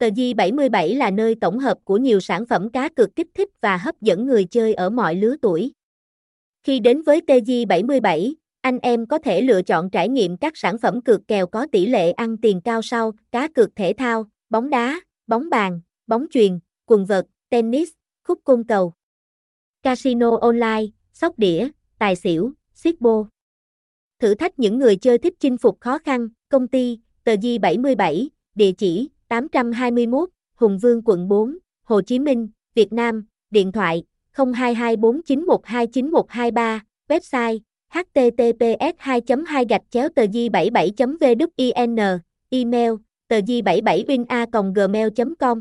Tờ Di77 là nơi tổng hợp của nhiều sản phẩm cá cược kích thích và hấp dẫn người chơi ở mọi lứa tuổi. Khi đến với TG77, anh em có thể lựa chọn trải nghiệm các sản phẩm cược kèo có tỷ lệ ăn tiền cao sau, cá cược thể thao, bóng đá, bóng bàn, bóng chuyền, quần vợt, tennis, khúc côn cầu. Casino online, sóc đĩa, tài xỉu, siết bô. Thử thách những người chơi thích chinh phục khó khăn, công ty, tờ Di77, địa chỉ 821, Hùng Vương quận 4, Hồ Chí Minh, Việt Nam, điện thoại 0224912923, website https 2 2 gạch chéo tờ di 77 vwin email tờ di 77 win a gmail com.